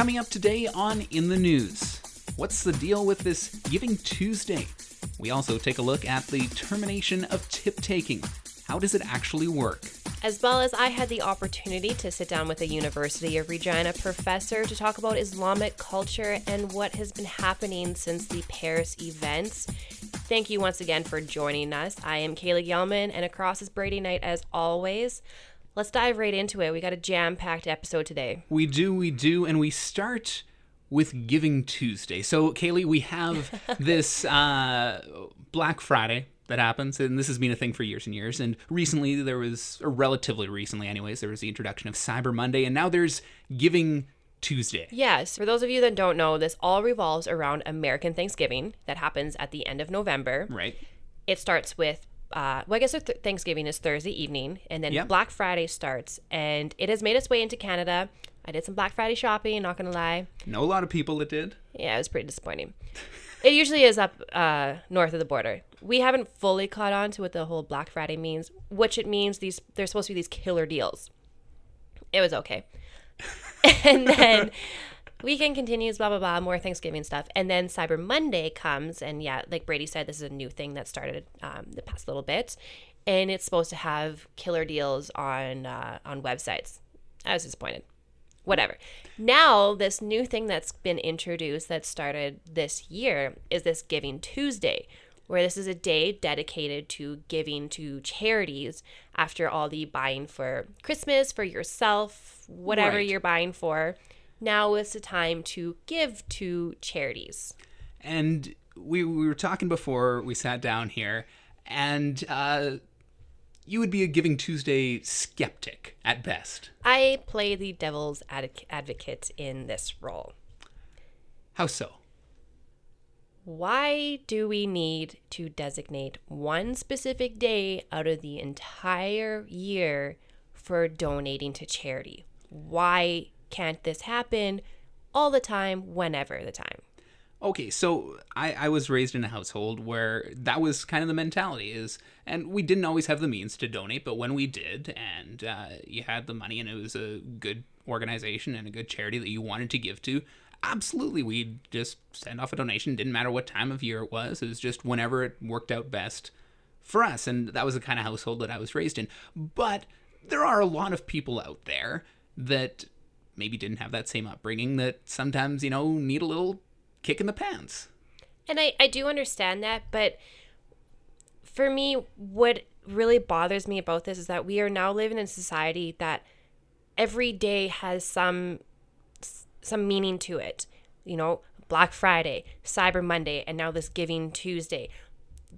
Coming up today on In the News. What's the deal with this Giving Tuesday? We also take a look at the termination of tip taking. How does it actually work? As well as I had the opportunity to sit down with a University of Regina professor to talk about Islamic culture and what has been happening since the Paris events. Thank you once again for joining us. I am Kayla Gelman, and across is Brady Knight as always. Let's dive right into it. We got a jam packed episode today. We do, we do, and we start with Giving Tuesday. So, Kaylee, we have this uh, Black Friday that happens, and this has been a thing for years and years. And recently, there was, or relatively recently, anyways, there was the introduction of Cyber Monday, and now there's Giving Tuesday. Yes, for those of you that don't know, this all revolves around American Thanksgiving that happens at the end of November. Right. It starts with uh, well, I guess th- Thanksgiving is Thursday evening, and then Yep. Black Friday starts, and it has made its way into Canada. I did some Black Friday shopping, not gonna lie. Know a lot of people that did. Yeah, it was pretty disappointing. it usually is up uh, north of the border. We haven't fully caught on to what the whole Black Friday means, which it means these there's supposed to be these killer deals. It was okay. and then weekend continues, blah blah blah, more Thanksgiving stuff, and then Cyber Monday comes, and yeah, like Brady said, this is a new thing that started um, the past little bit, and it's supposed to have killer deals on uh, on websites. I was disappointed. Whatever. Now, this new thing that's been introduced that started this year is this Giving Tuesday, where this is a day dedicated to giving to charities after all the buying for Christmas, for yourself, whatever Right. you're buying for. Now is the time to give to charities. And we, we were talking before we sat down here, and uh, you would be a Giving Tuesday skeptic at best. I play the devil's ad- advocate in this role. How so? Why do we need to designate one specific day out of the entire year for donating to charity? Why can't this happen all the time, whenever the time? Okay, so I, I was raised in a household where that was kind of the mentality is, and we didn't always have the means to donate, but when we did, and uh, you had the money and it was a good organization and a good charity that you wanted to give to, absolutely, we'd just send off a donation. Didn't matter what time of year it was. It was just whenever it worked out best for us, and that was the kind of household that I was raised in. But there are a lot of people out there that maybe didn't have that same upbringing that sometimes, you know, need a little kick in the pants. And I, I do understand that, but for me, what really bothers me about this is that we are now living in a society that every day has some some meaning to it. You know, Black Friday, Cyber Monday, and now this Giving Tuesday,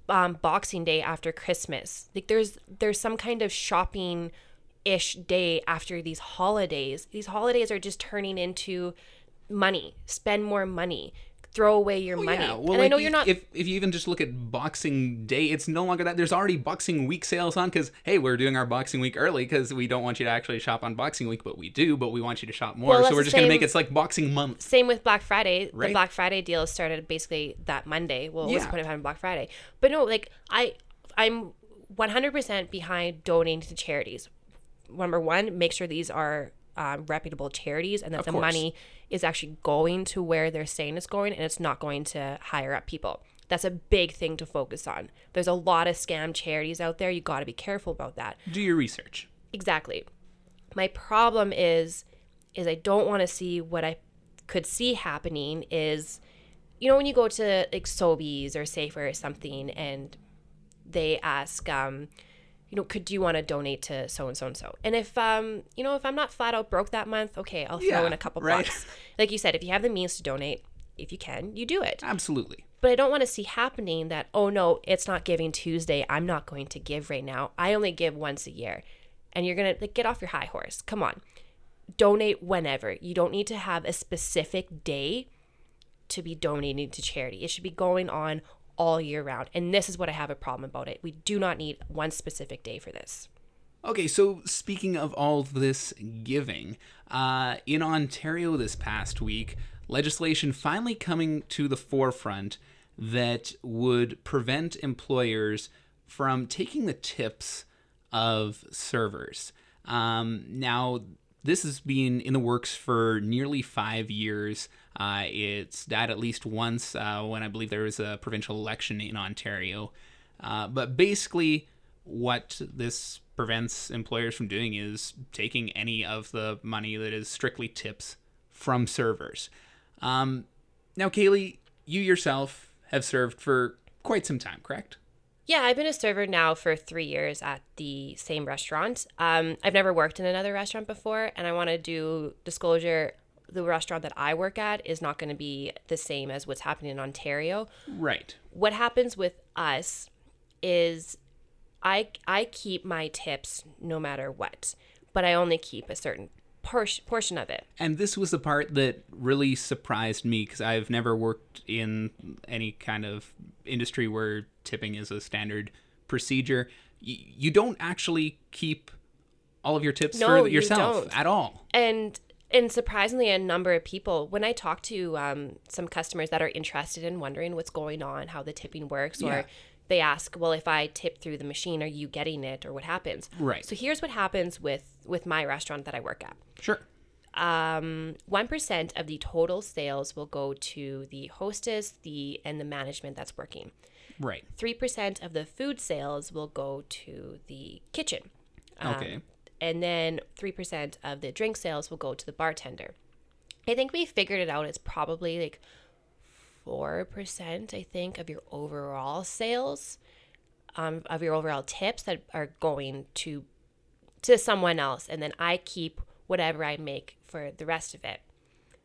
um, Boxing Day after Christmas. Like there's there's some kind of shopping ish day after these holidays. These holidays are just turning into money. Spend more money. Throw away your oh, money. Yeah, well, and I know you're not. If, if you even just look at Boxing Day, it's no longer that. There's already Boxing Week sales on because, hey, we're doing our Boxing Week early because we don't want you to actually shop on Boxing Week, but we do, but we want you to shop more. Well, so we're just going to make it like Boxing Month. Same with Black Friday. Right. The Black Friday deal started basically that Monday. Well, what's Yeah. the point of having Black Friday? But no, like I, I'm 100% behind donating to charities. Number one, make sure these are um, reputable charities and that Of the course. money is actually going to where they're saying it's going and it's not going to hire up people. That's a big thing to focus on. There's a lot of scam charities out there. You got to be careful about that. Do your research. Exactly. My problem is is I don't want to see what I could see happening is you know when you go to like Sobeys or Safeway or something and they ask um you know could you want to donate to so and so and so and if um you know if I'm not flat out broke that month okay I'll throw Yeah, in a couple right. bucks like you said if you have the means to donate if you can you do it Absolutely. but I don't want to see happening that, oh no, it's not giving Tuesday. I'm not going to give right now. I only give once a year. And you're to like, get off your high horse. Come on. Donate whenever. You don't need to have a specific day to be donating to charity. It should be going on all year round. And this is what I have a problem about it. We do not need one specific day for this. Okay, so speaking of all this giving, uh, in Ontario this past week, legislation finally coming to the forefront that would prevent employers from taking the tips of servers. Um, now, this has been in the works for nearly five years. Uh, it's died at least once uh, when I believe there was a provincial election in Ontario. Uh, but basically, what this prevents employers from doing is taking any of the money that is strictly tips from servers. Um, now, Kaylee, you yourself have served for quite some time, correct? Yeah, I've been a server now for three years at the same restaurant. Um, I've never worked in another restaurant before, and I want to do disclosure. The restaurant that I work at is not going to be the same as what's happening in Ontario. Right. What happens with us is I I keep my tips no matter what, but I only keep a certain por- portion of it. And this was the part that really surprised me because I've never worked in any kind of industry where tipping is a standard procedure. Y- you don't actually keep all of your tips No, for yourself don't. at all. and and surprisingly a number of people when i talk to um, some customers that are interested in wondering what's going on how the tipping works or they ask well if i tip through the machine are you getting it or what happens Right. so here's what happens with with my restaurant that i work at Sure. um, 1% of the total sales will go to the hostess the and the management that's working Right. 3% of the food sales will go to the kitchen Um, Okay. and then 3% of the drink sales will go to the bartender. I think we figured it out. It's probably like 4%, I think, of your overall sales, um, of your overall tips that are going to to someone else. And then I keep whatever I make for the rest of it.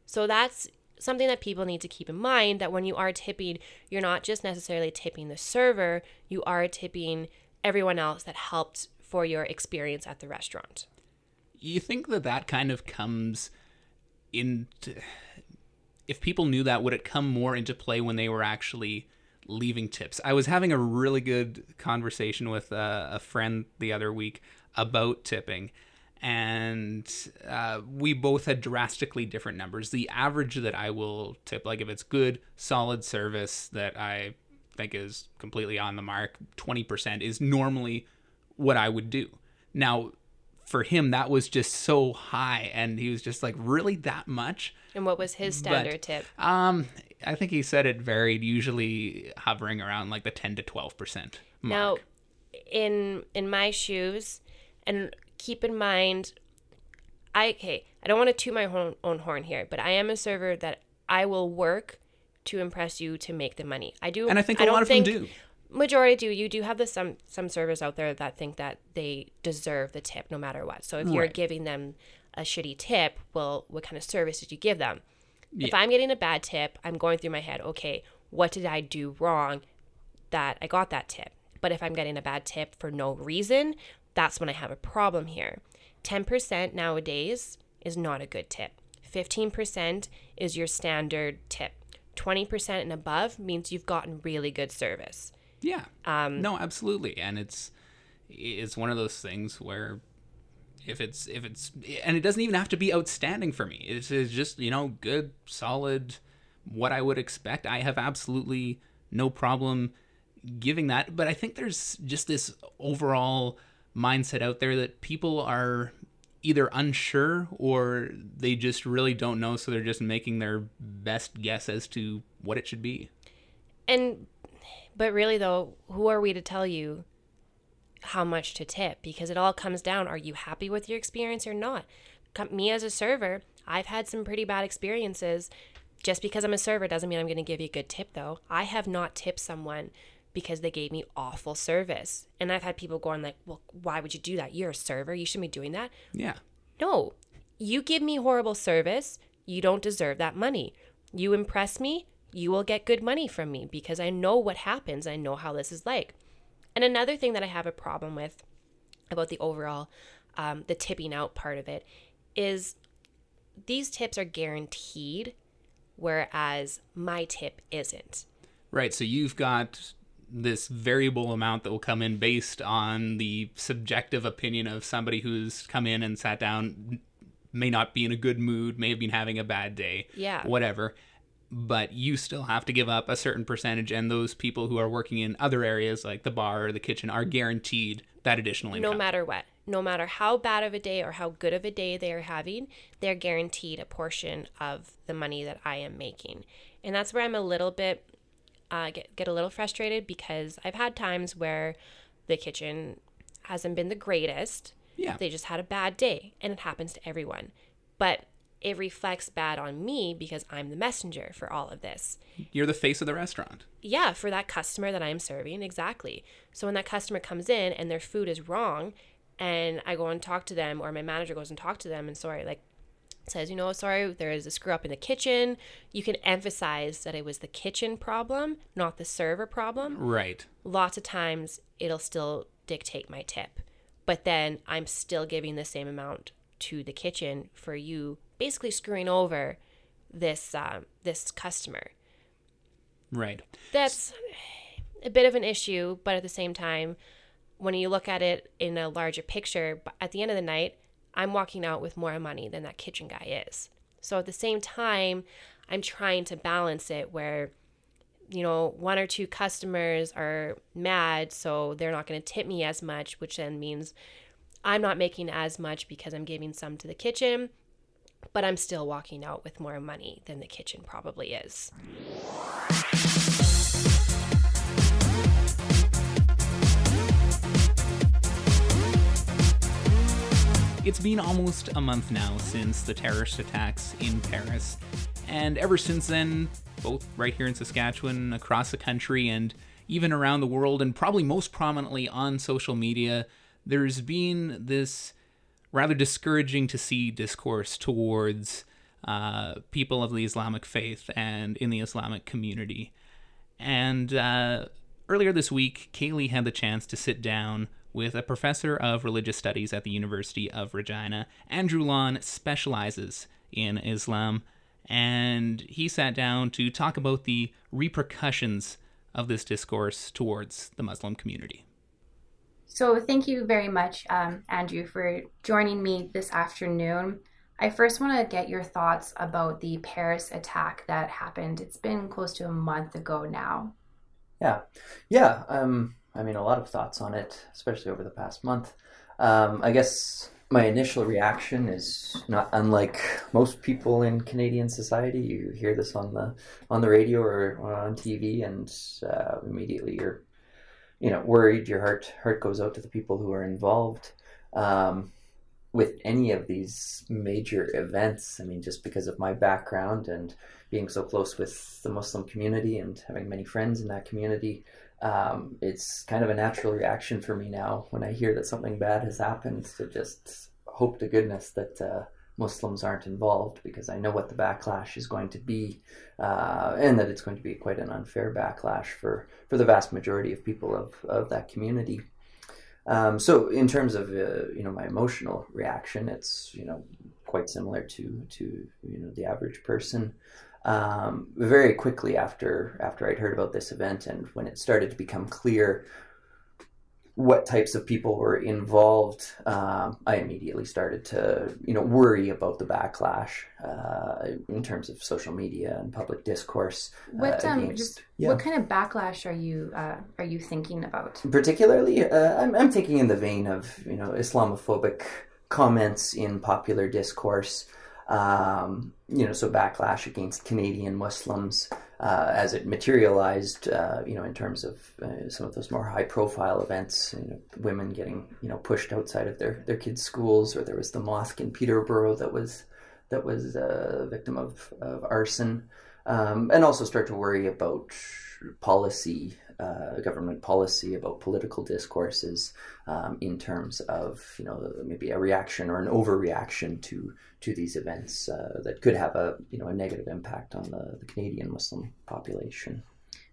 So that's something that people need to keep in mind that when you are tipping, you're not just necessarily tipping the server, you are tipping everyone else that helped for your experience at the restaurant. You think that that kind of comes into. If people knew that, would it come more into play when they were actually leaving tips? I was having a really good conversation with uh, a friend the other week about tipping, and uh, we both had drastically different numbers. The average that I will tip, like if it's good, solid service that I think is completely on the mark, 20% is normally what I would do. Now, for him, that was just so high, and he was just like, really that much? And what was his standard tip? Um, I think he said it varied, usually hovering around like the 10 to 12% Now, in in my shoes, and keep in mind, I okay, I don't want to toot my own, own horn here, but I am a server that I will work to impress you to make the money. I do, and I think a don't lot of think, them do. majority do. You do have the some some servers out there that think that they deserve the tip no matter what. So if you're giving them a shitty tip well what kind of service did you give them? If i'm getting a bad tip i'm going through my head okay what did i do wrong that i got that tip? But if i'm getting a bad tip for no reason that's when i have a problem here 10% nowadays is not a good tip 15% is your standard tip 20% and above means you've gotten really good service Yeah. um, no, absolutely. And it's it's one of those things where if it's if it's and it doesn't even have to be outstanding for me. It's, it's just, you know, good, solid what I would expect. I have absolutely no problem giving that, but I think there's just this overall mindset out there that people are either unsure or they just really don't know so they're just making their best guess as to what it should be. And but really though, who are we to tell you how much to tip? Because it all comes down: Are you happy with your experience or not? Me as a server, I've had some pretty bad experiences. Just because I'm a server doesn't mean I'm going to give you a good tip, though. I have not tipped someone because they gave me awful service, and I've had people going like, "Well, why would you do that? You're a server. You shouldn't be doing that." Yeah. No, you give me horrible service. You don't deserve that money. You impress me, you will get good money from me because I know what happens. I know how this is like. And another thing that I have a problem with about the overall, um, the tipping out part of it is these tips are guaranteed, whereas my tip isn't. Right. So you've got this variable amount that will come in based on the subjective opinion of somebody who's come in and sat down, may not be in a good mood, may have been having a bad day, Yeah. whatever. But you still have to give up a certain percentage, and those people who are working in other areas like the bar or the kitchen are guaranteed that additional income. No matter what. no matter how bad of a day or how good of a day they are having, they're guaranteed a portion of the money that I am making. And that's where I'm a little bit uh, get get a little frustrated because I've had times where the kitchen hasn't been the greatest. Yeah. They just had a bad day, and it happens to everyone. But it reflects bad on me because I'm the messenger for all of this. You're the face of the restaurant. Yeah, for that customer that I'm serving, exactly. So when that customer comes in and their food is wrong, and I go and talk to them, or my manager goes and talk to them, and sorry, like says, you know, sorry, there is a screw up in the kitchen. You can emphasize that it was the kitchen problem, not the server problem. Right. Lots of times it'll still dictate my tip, but then I'm still giving the same amount to the kitchen for you basically screwing over this uh, this customer. Right. That's a bit of an issue, but at the same time, when you look at it in a larger picture, at the end of the night, I'm walking out with more money than that kitchen guy is. So at the same time, I'm trying to balance it where, you know, one or two customers are mad, so they're not going to tip me as much, which then means I'm not making as much because I'm giving some to the kitchen, but I'm still walking out with more money than the kitchen probably is. It's been almost a month now since the terrorist attacks in Paris, and ever since then, both right here in Saskatchewan, across the country, and even around the world, and probably most prominently on social media, there's been this rather discouraging to see discourse towards uh, people of the Islamic faith and in the Islamic community. And uh, earlier this week, Kaylee had the chance to sit down with a professor of religious studies at the University of Regina. Andrew Lon specializes in Islam, and he sat down to talk about the repercussions of this discourse towards the Muslim community. So, thank you very much, um, Andrew, for joining me this afternoon. I first want to get your thoughts about the Paris attack that happened. It's been close to a month ago now. Yeah, yeah. Um, I mean, a lot of thoughts on it, especially over the past month. Um, I guess my initial reaction is not unlike most people in Canadian society. You hear this on the on the radio or on TV, and uh, immediately you're, you know, worried. Your heart heart goes out to the people who are involved. Um, with any of these major events, I mean, just because of my background and being so close with the Muslim community and having many friends in that community, um, it's kind of a natural reaction for me now when I hear that something bad has happened to just hope to goodness that uh, Muslims aren't involved because I know what the backlash is going to be, uh, and that it's going to be quite an unfair backlash for, for the vast majority of people of, of that community. Um, so, in terms of uh, you know my emotional reaction, it's you know quite similar to to you know the average person um, very quickly after after I'd heard about this event and when it started to become clear what types of people were involved, um, I immediately started to you know worry about the backlash uh, in terms of social media and public discourse. What uh, um, just yeah. what kind of backlash are you uh, are you thinking about? Particularly, uh, I'm, I'm thinking in the vein of you know Islamophobic comments in popular discourse um, you know, so backlash against Canadian Muslims uh, as it materialized, uh, you know, in terms of uh, some of those more high-profile events, women getting, you know, pushed outside of their, their kids' schools, or there was the mosque in Peterborough that was that was a victim of, of arson, um, and also start to worry about policy uh, government policy about political discourses um, in terms of you know maybe a reaction or an overreaction to to these events uh, that could have a you know a negative impact on the, the Canadian Muslim population.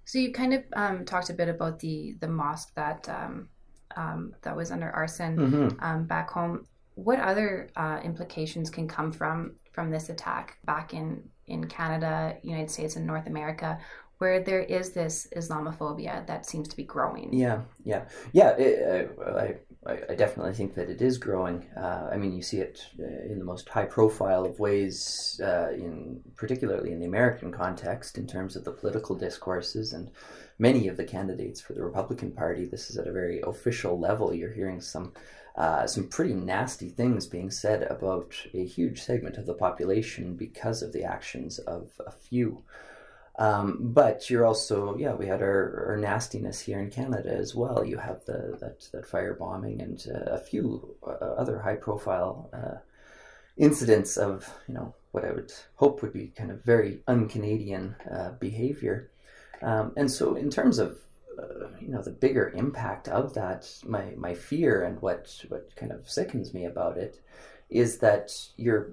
So you kind of um, talked a bit about the the mosque that um, um that was under arson mm-hmm. Um, back home. What other uh, implications can come from from this attack back in in Canada, United States, and North America? Where there is this Islamophobia that seems to be growing. Yeah, yeah, yeah. It, uh, I, I definitely think that it is growing. Uh, I mean, you see it uh, in the most high-profile of ways, uh, in particularly in the American context, in terms of the political discourses and many of the candidates for the Republican Party. This is at a very official level. You're hearing some uh, some pretty nasty things being said about a huge segment of the population because of the actions of a few. Um, but you're also, yeah, we had our, our, nastiness here in Canada as well. You have the that, that fire bombing and uh, a few uh, other high profile uh, incidents of, you know, what I would hope would be kind of very un Canadian uh, behavior. Um, and so, in terms of uh, you know the bigger impact of that my my fear and what what kind of sickens me about it is that you're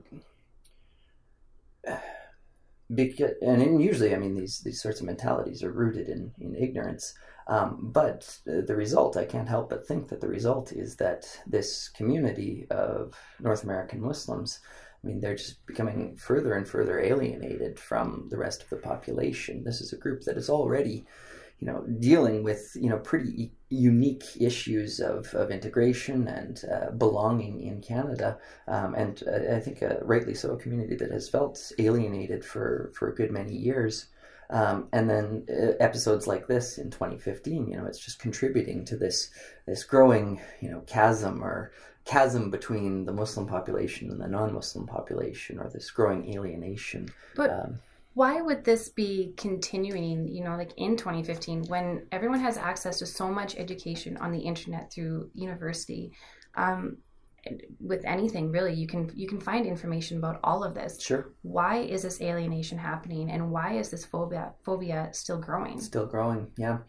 because and usually I mean these these sorts of mentalities are rooted in in ignorance. Um, but the result I can't help but think that the result is that this community of North American Muslims I mean they're just becoming further and further alienated from the rest of the population. This is a group that is already you know, dealing with you know pretty unique issues of, of integration and uh, belonging in Canada, um, and uh, I think uh, rightly so, a community that has felt alienated for for a good many years. Um, and then uh, episodes like this in 2015, you know, it's just contributing to this this growing, you know, chasm or chasm between the Muslim population and the non-Muslim population, or this growing alienation. But um, why would this be continuing you know like in 2015 when everyone has access to so much education on the internet through university? Um, with anything really you can you can find information about all of this. Sure. Why is this alienation happening and why is this phobia phobia still growing? Still growing yeah.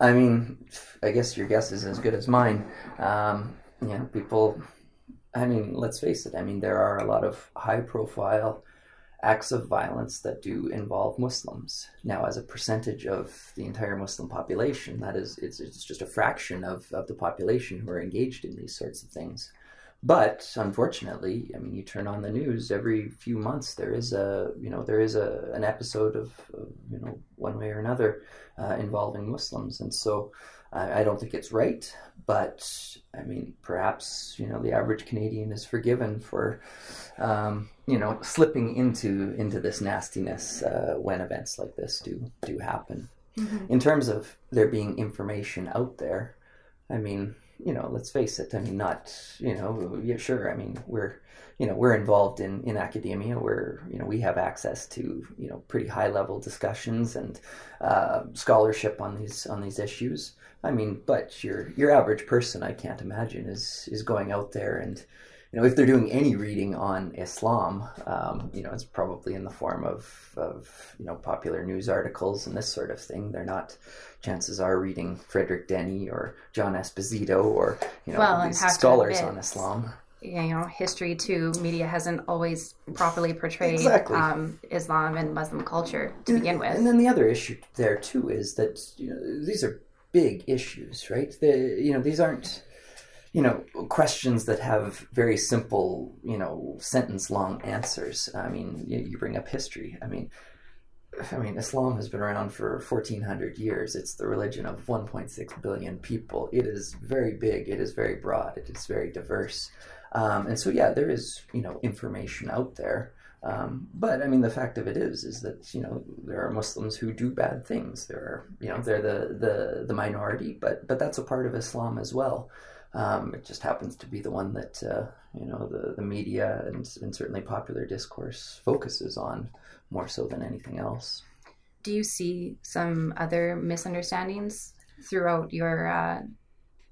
I mean i guess your guess is as good as mine. Um, you know people i mean let's face it i mean there are a lot of high profile acts of violence that do involve Muslims. Now, as a percentage of the entire Muslim population, that is, it's, it's just a fraction of, of the population who are engaged in these sorts of things. But unfortunately, I mean, you turn on the news every few months. There is a, you know, there is a an episode of, of you know, one way or another, uh, involving Muslims, and so I don't think it's right, but I mean, perhaps you know the average Canadian is forgiven for, um, you know, slipping into into this nastiness uh, when events like this do do happen. Mm-hmm. In terms of there being information out there, I mean, you know, let's face it. I mean, not you know, yeah, sure. I mean, we're you know we're involved in in academia where you know we have access to you know pretty high level discussions and uh, scholarship on these on these issues I mean, but your your average person, I can't imagine, is is going out there and you know if they're doing any reading on Islam, um, you know, it's probably in the form of of you know popular news articles and this sort of thing. They're not. Chances are reading Frederick Denny or John Esposito or you know well, these scholars on Islam you know history too media hasn't always properly portrayed exactly. um, islam and muslim culture to and, begin with and then the other issue there too is that you know, these are big issues, right? The, you know, these aren't, you know, questions that have very simple, you know, sentence long answers. I mean, you, you bring up history. I mean, I mean, Islam has been around for 1400 years. It's the religion of 1.6 billion people. It is very big. It is very broad. It is very diverse. Um, and so, yeah, there is, you know, information out there. Um, but I mean, the fact of it is, is that you know there are Muslims who do bad things. There are, you know, they're the the, the minority, but but that's a part of Islam as well. Um, it just happens to be the one that uh, you know the the media and, and certainly popular discourse focuses on more so than anything else. Do you see some other misunderstandings throughout your uh,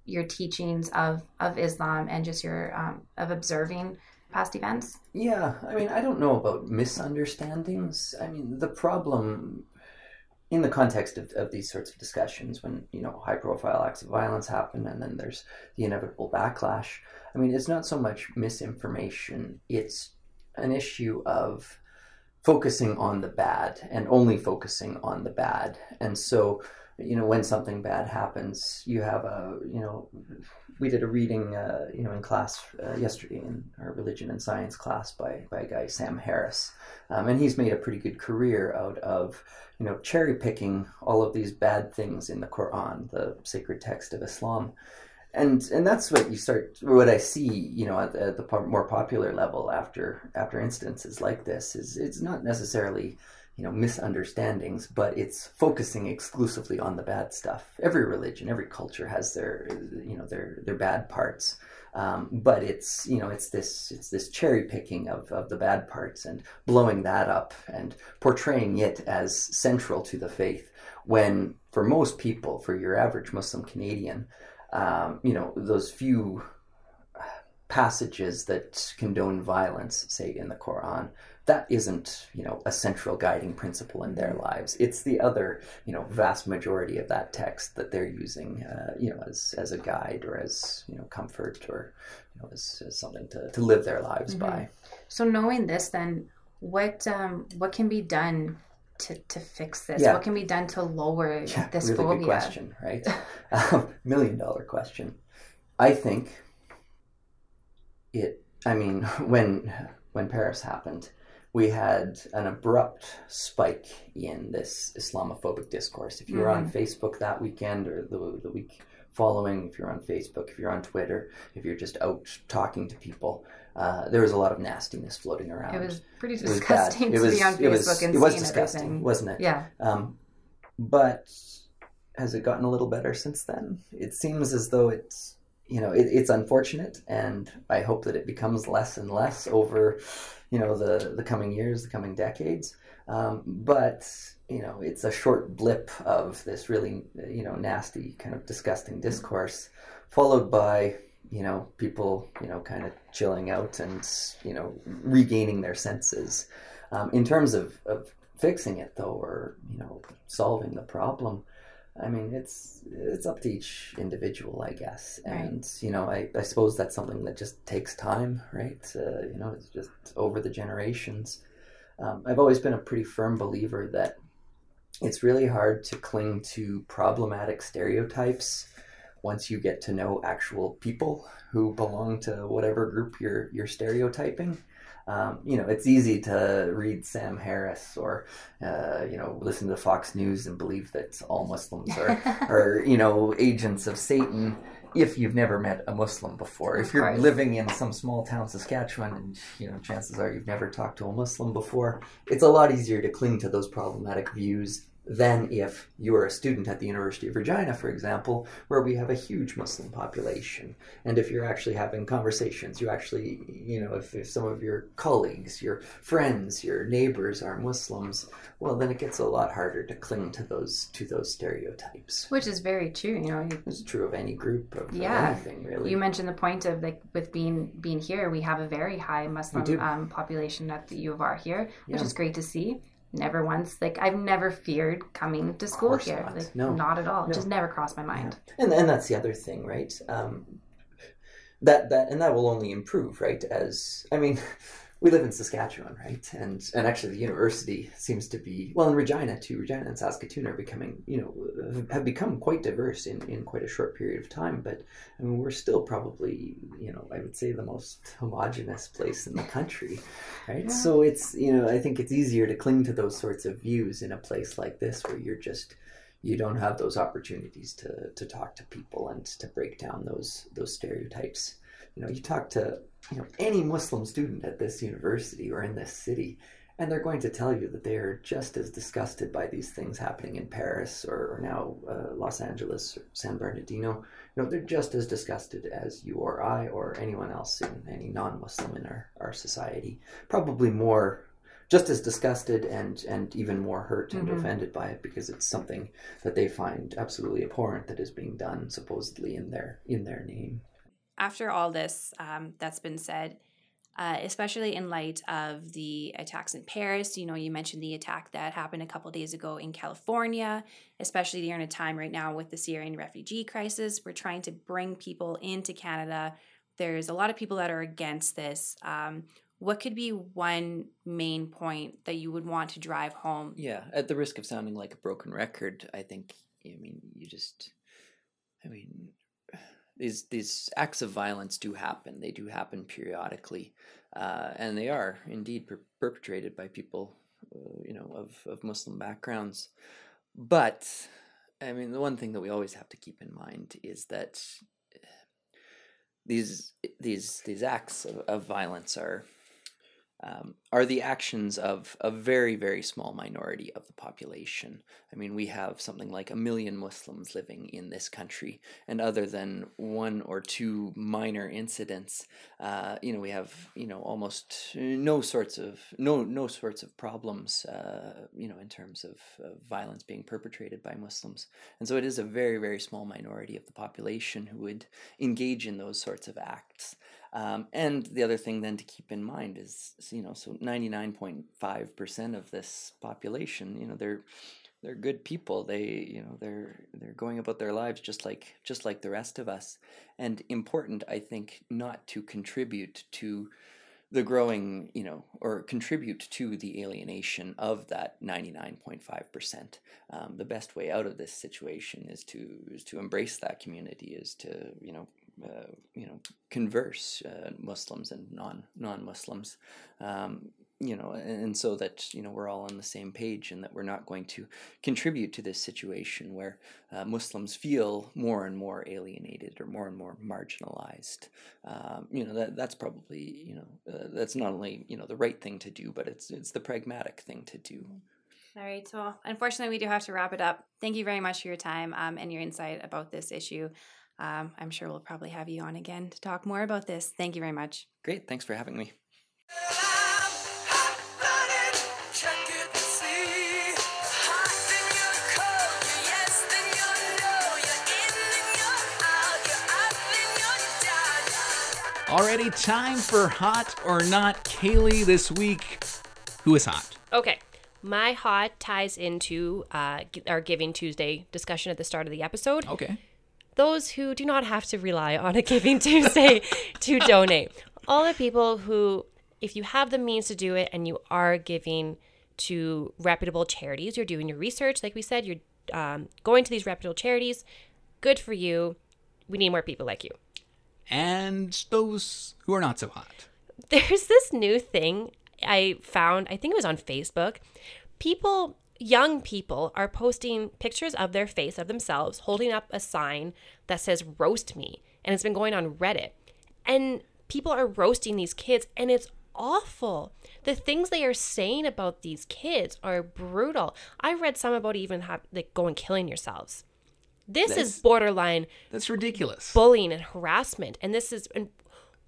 your teachings of of Islam and just your um, of observing past events? Yeah, I mean, I don't know about misunderstandings. I mean, the problem in the context of, of these sorts of discussions, when, you know, high profile acts of violence happen and then there's the inevitable backlash, I mean, it's not so much misinformation, it's an issue of focusing on the bad and only focusing on the bad. And so, you know, when something bad happens, you have a, you know, we did a reading, uh, you know, in class uh, yesterday in our religion and science class by, by a guy, Sam Harris. Um, and he's made a pretty good career out of, you know, cherry picking all of these bad things in the Quran, the sacred text of Islam. And, and that's what you start, what I see, you know, at the, at the more popular level after, after instances like this is it's not necessarily, you know misunderstandings but it's focusing exclusively on the bad stuff. Every religion every culture has their you know their their bad parts. Um, but it's you know it's this it's this cherry picking of, of the bad parts and blowing that up and portraying it as central to the faith when for most people for your average muslim canadian um, you know those few passages that condone violence say in the quran that isn't you know a central guiding principle in their lives it's the other you know vast majority of that text that they're using uh, you know as as a guide or as you know comfort or you know as, as something to, to live their lives mm-hmm. by so knowing this then what um what can be done to, to fix this? Yeah. What can be done to lower yeah, this really phobia? Good question, right? um, million dollar question. I think it. I mean, when when Paris happened, we had an abrupt spike in this Islamophobic discourse. If you were mm-hmm. on Facebook that weekend or the, the week following, if you're on Facebook, if you're on Twitter, if you're just out talking to people, uh, there was a lot of nastiness floating around. It was pretty disgusting it was to be on Facebook it was, and it was disgusting, everything. wasn't it? Yeah. Um, but has it gotten a little better since then? It seems as though it's you know it, it's unfortunate, and I hope that it becomes less and less over you know the the coming years, the coming decades. Um, but you know, it's a short blip of this really you know nasty kind of disgusting discourse, followed by you know people you know kind of chilling out and you know regaining their senses. Um, in terms of, of fixing it though, or you know solving the problem, I mean, it's it's up to each individual, I guess, and right. you know, I, I suppose that's something that just takes time, right? Uh, you know, it's just over the generations. Um, I've always been a pretty firm believer that it's really hard to cling to problematic stereotypes once you get to know actual people who belong to whatever group you're you're stereotyping. Um, you know, it's easy to read Sam Harris or, uh, you know, listen to Fox News and believe that all Muslims are, are, you know, agents of Satan if you've never met a Muslim before. If you're living in some small town, Saskatchewan, and, you know, chances are you've never talked to a Muslim before, it's a lot easier to cling to those problematic views than if you are a student at the University of Regina, for example, where we have a huge Muslim population. And if you're actually having conversations, you actually, you know, if, if some of your colleagues, your friends, your neighbors are Muslims, well, then it gets a lot harder to cling to those to those stereotypes. Which is very true, you know. It's true of any group of yeah. anything, really. You mentioned the point of like with being being here, we have a very high Muslim um, population at the U of R here, which yeah. is great to see never once like I've never feared coming to school here. Not. Like no. not at all. No. It just never crossed my mind. Yeah. And and that's the other thing, right? Um, that that and that will only improve, right? As I mean, we live in Saskatchewan, right? And and actually, the university seems to be well in Regina too. Regina and Saskatoon are becoming, you know, have become quite diverse in in quite a short period of time. But I mean, we're still probably, you know, I would say the most homogenous place in the country, right? Yeah. So it's you know, I think it's easier to cling to those sorts of views in a place like this where you're just you don't have those opportunities to to talk to people and to break down those those stereotypes. You know, you talk to you know any Muslim student at this university or in this city, and they're going to tell you that they are just as disgusted by these things happening in Paris or, or now uh, Los Angeles or San Bernardino. You know, they're just as disgusted as you or I or anyone else in any non-Muslim in our, our society. Probably more just as disgusted and and even more hurt and mm-hmm. offended by it because it's something that they find absolutely abhorrent that is being done supposedly in their in their name after all this um, that's been said, uh, especially in light of the attacks in Paris, you know, you mentioned the attack that happened a couple days ago in California, especially during a time right now with the Syrian refugee crisis. We're trying to bring people into Canada. There's a lot of people that are against this. Um, what could be one main point that you would want to drive home? Yeah, at the risk of sounding like a broken record, I think I mean, you just, I mean, these these acts of violence do happen. They do happen periodically, uh, and they are indeed per- perpetrated by people, uh, you know, of of Muslim backgrounds. But I mean, the one thing that we always have to keep in mind is that these these these acts of, of violence are um, are the actions of a very, very small minority of the population. I mean, we have something like a million Muslims living in this country, and other than one or two minor incidents, uh, you know, we have you know almost no sorts of no no sorts of problems, uh, you know, in terms of, of violence being perpetrated by Muslims, and so it is a very, very small minority of the population who would engage in those sorts of acts. Um, and the other thing then to keep in mind is, you know, so 99.5% of this population, you know, they're they're good people. They, you know, they're they're going about their lives just like just like the rest of us. And important, I think, not to contribute to the growing, you know, or contribute to the alienation of that 99.5%. Um, the best way out of this situation is to is to embrace that community, is to, you know, uh, you know converse uh, Muslims and non non Muslims, um, you know, and, and, so that you know we're all on the same page and that we're not going to contribute to this situation where uh, Muslims feel more and more alienated or more and more marginalized. Um, you know that that's probably you know uh, that's not only you know the right thing to do, but it's it's the pragmatic thing to do. All right. So, unfortunately, we do have to wrap it up. Thank you very much for your time um, and your insight about this issue. Um, I'm sure we'll probably have you on again to talk more about this. Thank you very much. Great. Thanks for having me. Already time for hot or not. Kaylee, this week, who is hot? Okay. My hot ties into uh, our Giving Tuesday discussion at the start of the episode. Okay those who do not have to rely on a Giving Tuesday to donate. All the people who, if you have the means to do it and you are giving to reputable charities, you're doing your research, like we said, you're um, going to these reputable charities. Good for you. We need more people like you. And those who are not so hot. There's this new thing I found, I think it was on Facebook. People young people are posting pictures of their face of themselves holding up a sign that says roast me. And it's been going on reddit. And people are roasting these kids and it's awful. The things they are saying about these kids are brutal. I read some about even have like going killing yourselves. This that's, is borderline that's ridiculous. bullying and harassment and this is and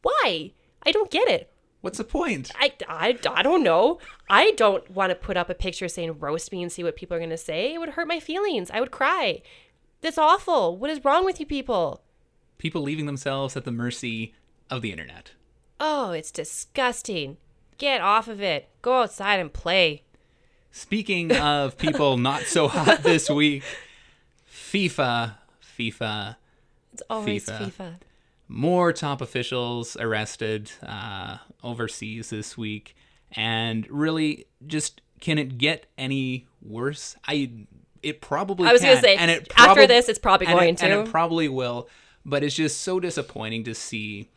why? I don't get it What's the point? I, I, I don't know. I don't want to put up a picture saying roast me and see what people are going to say. It would hurt my feelings. I would cry. That's awful. What is wrong with you people? People leaving themselves at the mercy of the internet. Oh, it's disgusting. Get off of it. Go outside and play. Speaking of people not so hot this week, FIFA, FIFA. It's always FIFA. FIFA more top officials arrested uh, overseas this week, and really, just can it get any worse? I it probably I was can, gonna say, and it prob- after this, it's probably going it, to, and it probably will. But it's just so disappointing to see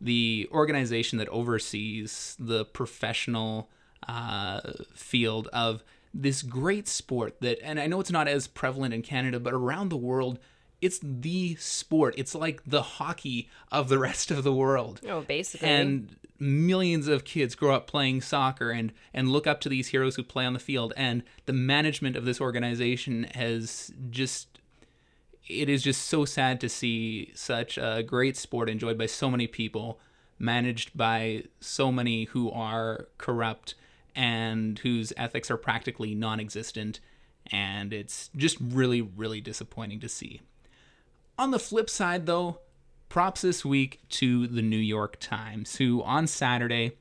the organization that oversees the professional uh, field of this great sport that, and I know it's not as prevalent in Canada, but around the world it's the sport. It's like the hockey of the rest of the world. Oh, basically. And millions of kids grow up playing soccer and and look up to these heroes who play on the field and the management of this organization has just it is just so sad to see such a great sport enjoyed by so many people managed by so many who are corrupt and whose ethics are practically non-existent and it's just really really disappointing to see on the flip side, though, props this week to the New York Times, who on Saturday,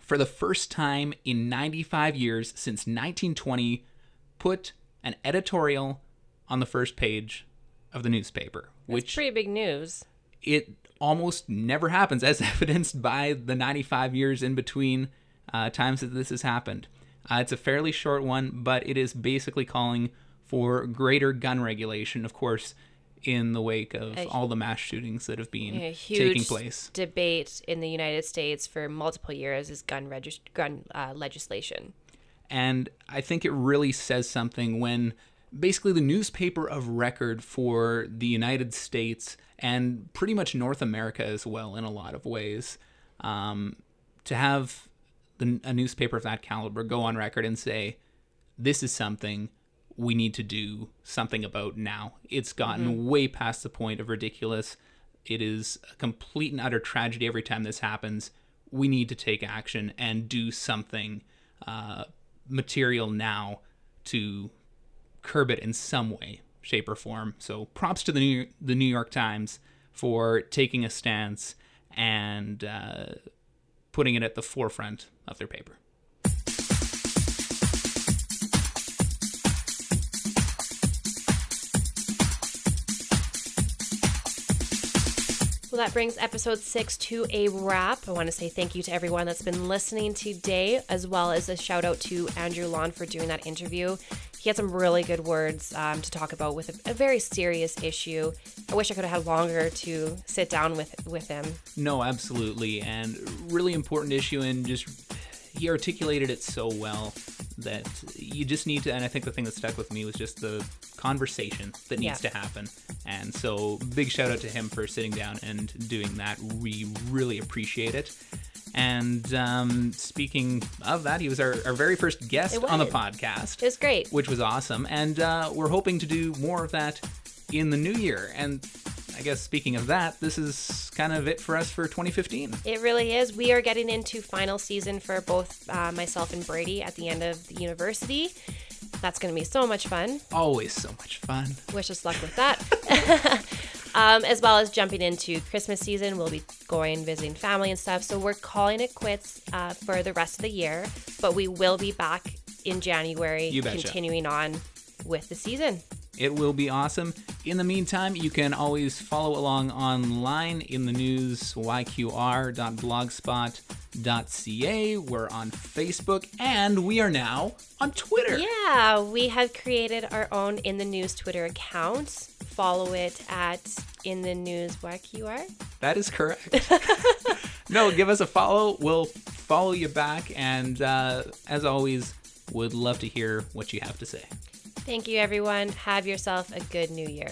for the first time in 95 years since 1920, put an editorial on the first page of the newspaper. That's which pretty big news. It almost never happens, as evidenced by the 95 years in between uh, times that this has happened. Uh, it's a fairly short one, but it is basically calling for greater gun regulation. Of course, in the wake of A- all the mass shootings that have been A huge taking place. debate in the United States for multiple years is gun regis- gun uh, legislation. And I think it really says something when basically the newspaper of record for the United States and pretty much North America as well, in a lot of ways, um, to have the, a newspaper of that caliber go on record and say, this is something we need to do something about now. It's gotten way past the point of ridiculous. It is a complete and utter tragedy every time this happens. We need to take action and do something uh, material now to curb it in some way, shape, or form. So props to the New, the New York Times for taking a stance and uh, putting it at the forefront of their paper. Well, that brings episode six to a wrap. I want to say thank you to everyone that's been listening today, as well as a shout out to Andrew Lawn for doing that interview. He had some really good words um, to talk about with a, a very serious issue. I wish I could have had longer to sit down with with him. No, absolutely, and really important issue, and just he articulated it so well that you just need to. And I think the thing that stuck with me was just the conversation that needs Yeah. to happen. And so, big shout out to him for sitting down and doing that. We really appreciate it. And um, speaking of that, he was our, our very first guest on the podcast It was great. which was awesome. And uh, we're hoping to do more of that in the new year. And I guess speaking of that, this is kind of it for us for 2015. It really is. We are getting into final season for both uh, myself and Brady at the end of the university. That's going to be so much fun. Always so much fun. Wish us luck with that. um, as well as jumping into Christmas season, we'll be going visiting family and stuff. So we're calling it quits uh, for the rest of the year, but we will be back in January, continuing on with the season. It will be awesome. In the meantime, you can always follow along online in the news, yqr.blogspot.ca. We're on Facebook, and we are now on Twitter. Yeah, we have created our own In the News Twitter account. Follow it at In the News YQR. That is correct. no, give us a follow. We'll follow you back. And uh, as always, would love to hear what you have to say. Thank you, everyone. Have yourself a good new year.